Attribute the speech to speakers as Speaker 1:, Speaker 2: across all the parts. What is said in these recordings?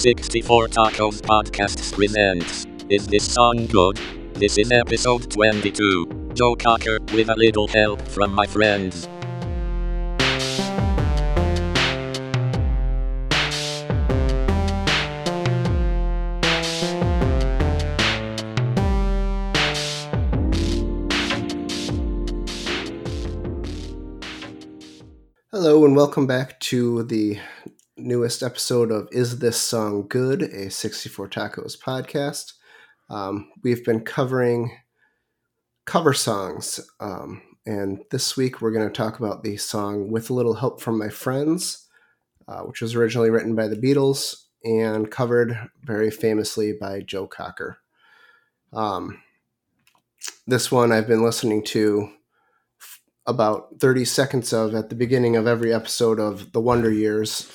Speaker 1: 64 Tacos Podcasts presents Is This Song Good? This is episode 22. Joe Cocker with a little help from my friends.
Speaker 2: Hello and welcome back to the newest episode of Is This Song Good? A 64 Tacos podcast. Um, we've been covering cover songs, um, and this week we're going to talk about the song With a Little Help from My Friends, uh, which was originally written by the Beatles and covered very famously by Joe Cocker. Um, this one I've been listening to about 30 seconds of at the beginning of every episode of The Wonder Years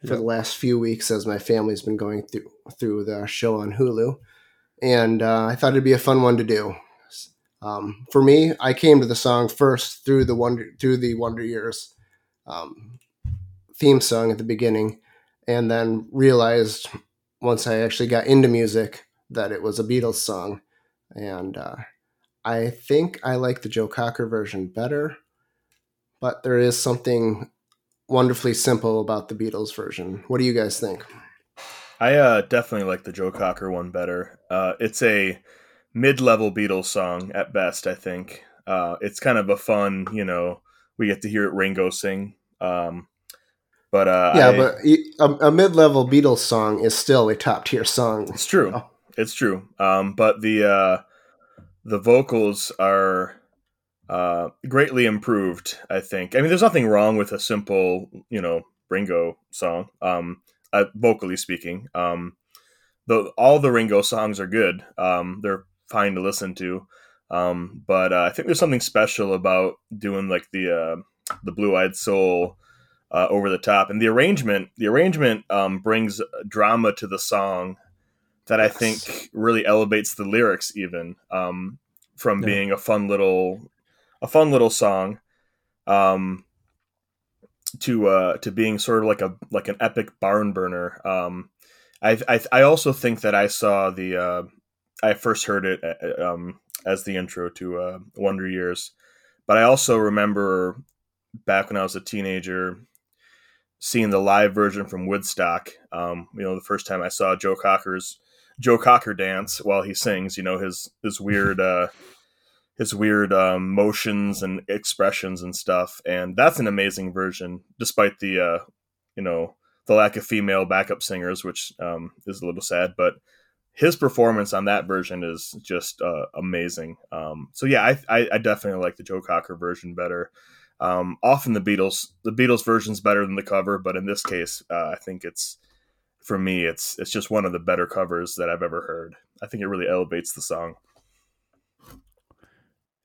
Speaker 2: for the last few weeks as my family's been going through through the show on Hulu. And uh, I thought it'd be a fun one to do. Um, for me, I came to the song first through the Wonder through the Wonder Years um, theme song at the beginning, and then realized once I actually got into music that it was a Beatles song, and uh, I think I like the Joe Cocker version better, but there is something wonderfully simple about the Beatles version. What do you guys think?
Speaker 3: I uh, definitely like the Joe Cocker one better. Uh, it's a mid-level Beatles song at best. I think uh, it's kind of a fun, you know, we get to hear it Ringo sing. Um, but uh,
Speaker 2: yeah,
Speaker 3: I,
Speaker 2: but a, a, mid-level Beatles song is still a top-tier song.
Speaker 3: It's true. It's true. Um, but the uh, the vocals are uh, greatly improved. I think. I mean, there's nothing wrong with a simple, you know, Ringo song, um, uh, vocally speaking. Um, the all the Ringo songs are good. Um, they're fine to listen to, um, but uh, I think there's something special about doing like the uh, the Blue Eyed Soul. Uh, over the top, and the arrangement, the arrangement um, brings drama to the song that I think really elevates the lyrics even um, from yeah. being a fun little a fun little song um, to uh, to being sort of like a like an epic barn burner. Um, I, I, I also think that I saw the uh, I first heard it uh, um, as the intro to uh, Wonder Years, but I also remember back when I was a teenager seeing the live version from Woodstock. Um, you know, the first time I saw Joe Cocker's Joe Cocker dance while he sings. You know his his weird uh, his weird um, motions and expressions and stuff, and that's an amazing version, despite the uh, you know the lack of female backup singers, which um, is a little sad, but his performance on that version is just uh, amazing. Um, so yeah, I, I, I, definitely like the Joe Cocker version better. Um, often the Beatles the Beatles version's better than the cover, but in this case, uh, I think it's for me it's it's just one of the better covers that I've ever heard. I think it really elevates the song.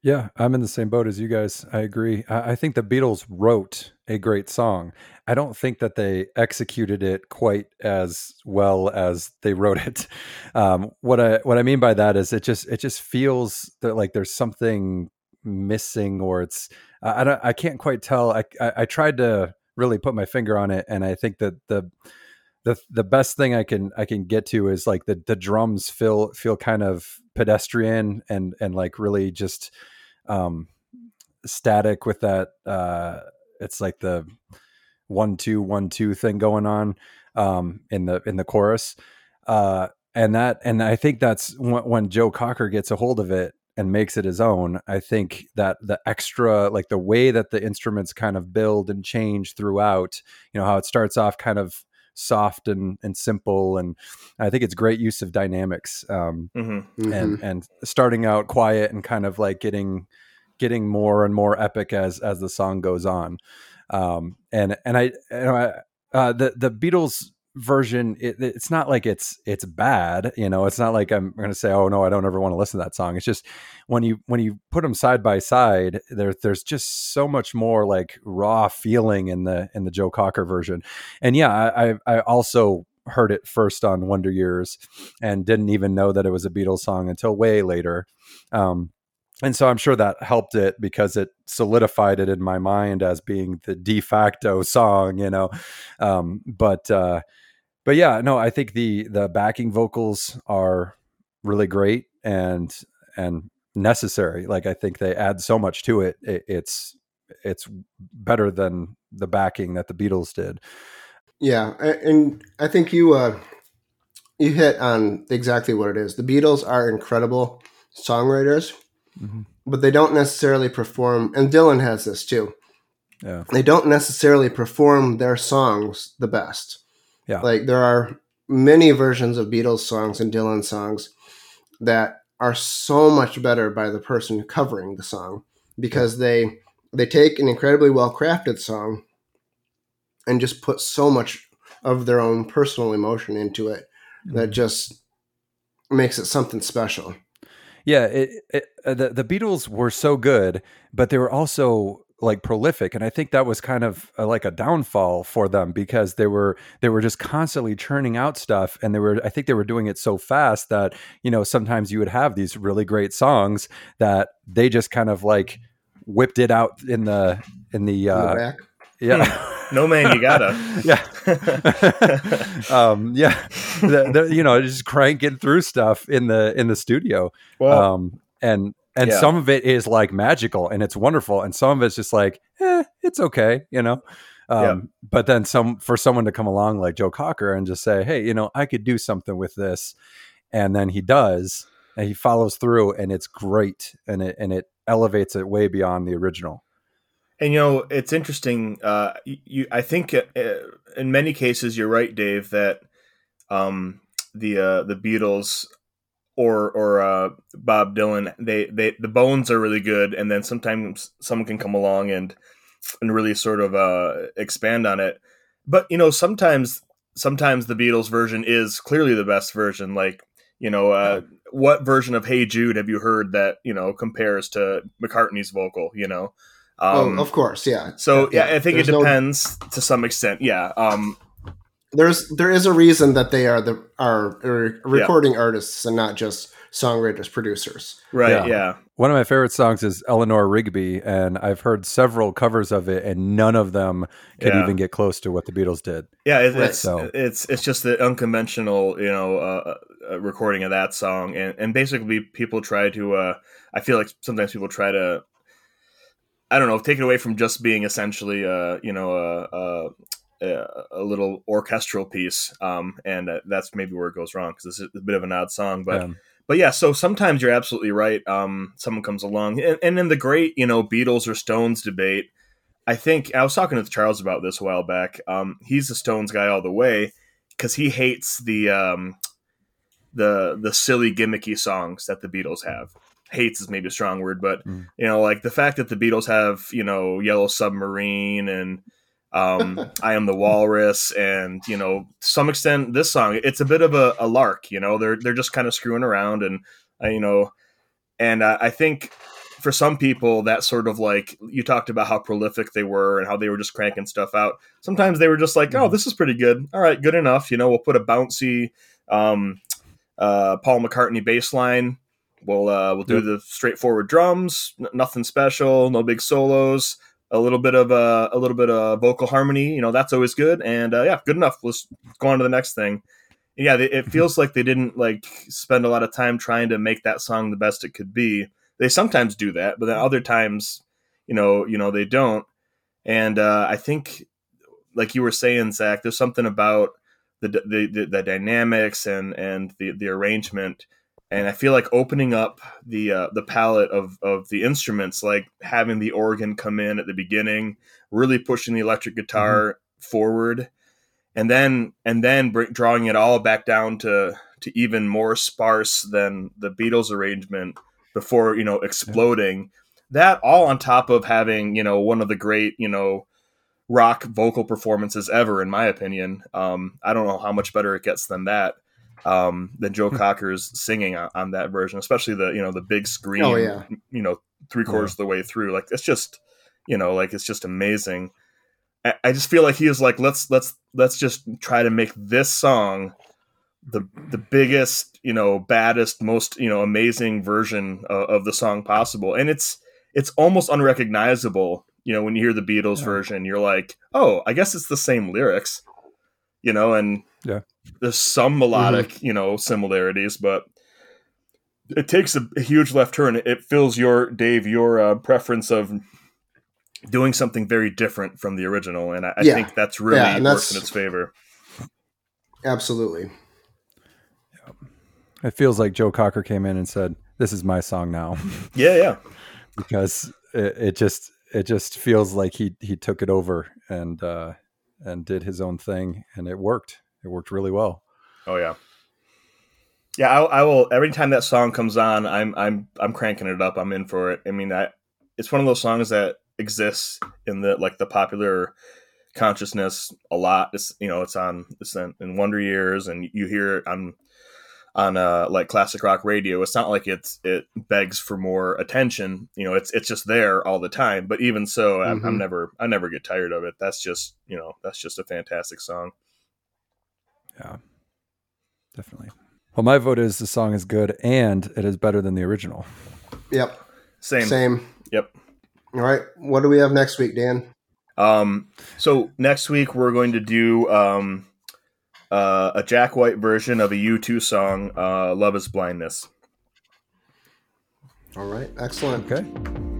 Speaker 4: Yeah, I'm in the same boat as you guys. I agree. I, I think the Beatles wrote a great song. I don't think that they executed it quite as well as they wrote it. Um, what I what I mean by that is it just it just feels that like there's something missing, or it's I don't I can't quite tell. I, I, I tried to really put my finger on it, and I think that the the the best thing I can I can get to is like the the drums feel feel kind of pedestrian and and like really just um, static with that. Uh, it's like the one two one two thing going on um, in the in the chorus, uh, and that and I think that's when, when Joe Cocker gets a hold of it and makes it his own. I think that the extra, like the way that the instruments kind of build and change throughout, you know, how it starts off kind of soft and and simple and i think it's great use of dynamics um, mm-hmm. and mm-hmm. and starting out quiet and kind of like getting getting more and more epic as as the song goes on um, and and i, you know, uh, the the beatles version it, it's not like it's it's bad you know it's not like i'm going to say oh no i don't ever want to listen to that song. It's just when you when you put them side by side there there's just so much more like raw feeling in the in the joe cocker version. And yeah i i also heard it first on wonder years and didn't even know that it was a beatles song until way later. Um and so I'm sure that helped it because it solidified it in my mind as being the de facto song, you know. Um, but uh, but yeah, no, I think the the backing vocals are really great and and necessary. Like I think they add so much to it. it it's it's better than the backing that the Beatles did.
Speaker 2: Yeah, and I think you uh, you hit on exactly what it is. The Beatles are incredible songwriters, mm-hmm. but they don't necessarily perform. And Dylan has this too.
Speaker 4: Yeah,
Speaker 2: they don't necessarily perform their songs the best.
Speaker 4: Yeah,
Speaker 2: like there are many versions of Beatles songs and Dylan songs that are so much better by the person covering the song because they they take an incredibly well crafted song and just put so much of their own personal emotion into it mm-hmm. that just makes it something special.
Speaker 4: Yeah, it, it, uh, the the Beatles were so good, but they were also like prolific and i think that was kind of a, like a downfall for them because they were they were just constantly churning out stuff and they were i think they were doing it so fast that you know sometimes you would have these really great songs that they just kind of like whipped it out in the in the, uh,
Speaker 2: in the
Speaker 4: yeah
Speaker 3: no man, you gotta.
Speaker 4: yeah. um, yeah. The, the, you know, just cranking through stuff in the in the studio. Well, um, and and yeah. some of it is like magical and it's wonderful, and some of it's just like, eh, it's okay, you know. Um, yeah. But then some for someone to come along like Joe Cocker and just say, hey, you know, I could do something with this, and then he does, and he follows through, and it's great, and it and it elevates it way beyond the original.
Speaker 3: And you know, it's interesting. Uh, you, I think, uh, in many cases, you're right, Dave. That um, the uh, the Beatles or or uh, Bob Dylan, they they the bones are really good, and then sometimes someone can come along and and really sort of uh, expand on it. But you know, sometimes sometimes the Beatles version is clearly the best version. Like you know, uh, what version of Hey Jude have you heard that you know compares to McCartney's vocal? You know.
Speaker 2: Um, oh, of course, yeah.
Speaker 3: So yeah, yeah I think There's it depends no... to some extent. Yeah. Um,
Speaker 2: there's there is a reason that they are the are, are recording yeah. artists and not just songwriters producers.
Speaker 3: Right. Yeah. yeah.
Speaker 4: One of my favorite songs is Eleanor Rigby, and I've heard several covers of it, and none of them could yeah. even get close to what the Beatles did.
Speaker 3: Yeah, it, it's so. it's it's just the unconventional, you know, uh, uh, recording of that song, and and basically people try to. Uh, I feel like sometimes people try to I don't know, take it away from just being essentially, uh, you know, a, a, a little orchestral piece, um, and uh, that's maybe where it goes wrong because it's a bit of an odd song, but. Yeah. But yeah, so sometimes you're absolutely right. Um, someone comes along, and, and in the great, you know, Beatles or Stones debate, I think I was talking to Charles about this a while back. Um, he's a Stones guy all the way because he hates the um, the the silly gimmicky songs that the Beatles have hates is maybe a strong word, but mm. you know, like the fact that the Beatles have you know Yellow Submarine and um, I Am the Walrus, and you know, to some extent, this song it's a bit of a, a lark. You know, they're they're just kind of screwing around, and uh, you know, and uh, I think for some people that sort of like you talked about how prolific they were and how they were just cranking stuff out. Sometimes they were just like, oh, mm. this is pretty good. All right, good enough. You know, we'll put a bouncy um, uh, Paul McCartney bass line We'll uh, we'll do the straightforward drums, n- nothing special, no big solos, a little bit of a, a little bit of vocal harmony. You know that's always good, and uh, yeah, good enough. Let's go on to the next thing. Yeah, it mm-hmm. feels like they didn't like spend a lot of time trying to make that song the best it could be. They sometimes do that, but then other times, you know, you know they don't. And uh, I think, like you were saying, Zach, there's something about the the, the, the dynamics and and the the arrangement and I feel like opening up the uh, the palette of of the instruments, like having the organ come in at the beginning, really pushing the electric guitar mm-hmm. forward, and then and then bring, drawing it all back down to to even more sparse than the Beatles arrangement before you know exploding. Yeah. That all on top of having you know one of the great you know rock vocal performances ever, in my opinion. Um, I don't know how much better it gets than that um, than Joe hmm. Cocker's singing on, on, that version, especially the you know the big screen. Oh yeah, you know three quarters yeah. of the way through. Like it's just you know like it's just amazing. I, I just feel like he is like let's let's let's just try to make this song the the biggest you know baddest most you know amazing version of, of the song possible, and it's it's almost unrecognizable. You know when you hear the Beatles yeah. version, you're like, oh, I guess it's the same lyrics. You know, and
Speaker 4: Yeah.
Speaker 3: There's some melodic, you know, similarities, but it takes a, a huge left turn. It fills your Dave your uh, preference of doing something very different from the original, and I, I
Speaker 2: Yeah.
Speaker 3: think that's really
Speaker 2: Yeah,
Speaker 3: works
Speaker 2: that's-
Speaker 3: in its favor.
Speaker 2: Absolutely.
Speaker 4: It feels like Joe Cocker came in and said, "This is my song now,"
Speaker 3: Yeah, yeah,
Speaker 4: because it, it just it just feels like he he took it over and uh, and did his own thing, and it worked. It worked really well.
Speaker 3: oh yeah, yeah. I, I will every time that song comes on, I'm I'm I'm cranking it up. I'm in for it. I mean, I it's one of those songs that exists in the like the popular consciousness a lot. It's you know it's on it's in, in Wonder Years, and you hear it on on uh like classic rock radio. It's not like it's it begs for more attention. You know, it's it's just there all the time. But even so, I'm, I'm
Speaker 2: Mhm.
Speaker 3: never I never get tired of it. That's just you know that's just a fantastic song.
Speaker 4: Yeah, definitely. Well, my vote is the song is good and it is better than the original.
Speaker 2: Yep.
Speaker 3: Same.
Speaker 2: Same.
Speaker 3: Yep.
Speaker 2: All right. What do we have next week, Dan?
Speaker 3: Um, so next week we're going to do um, uh, a Jack White version of a U2 song, uh, "Love Is Blindness."
Speaker 2: All right. Excellent.
Speaker 4: Okay.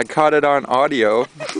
Speaker 5: I caught it on audio.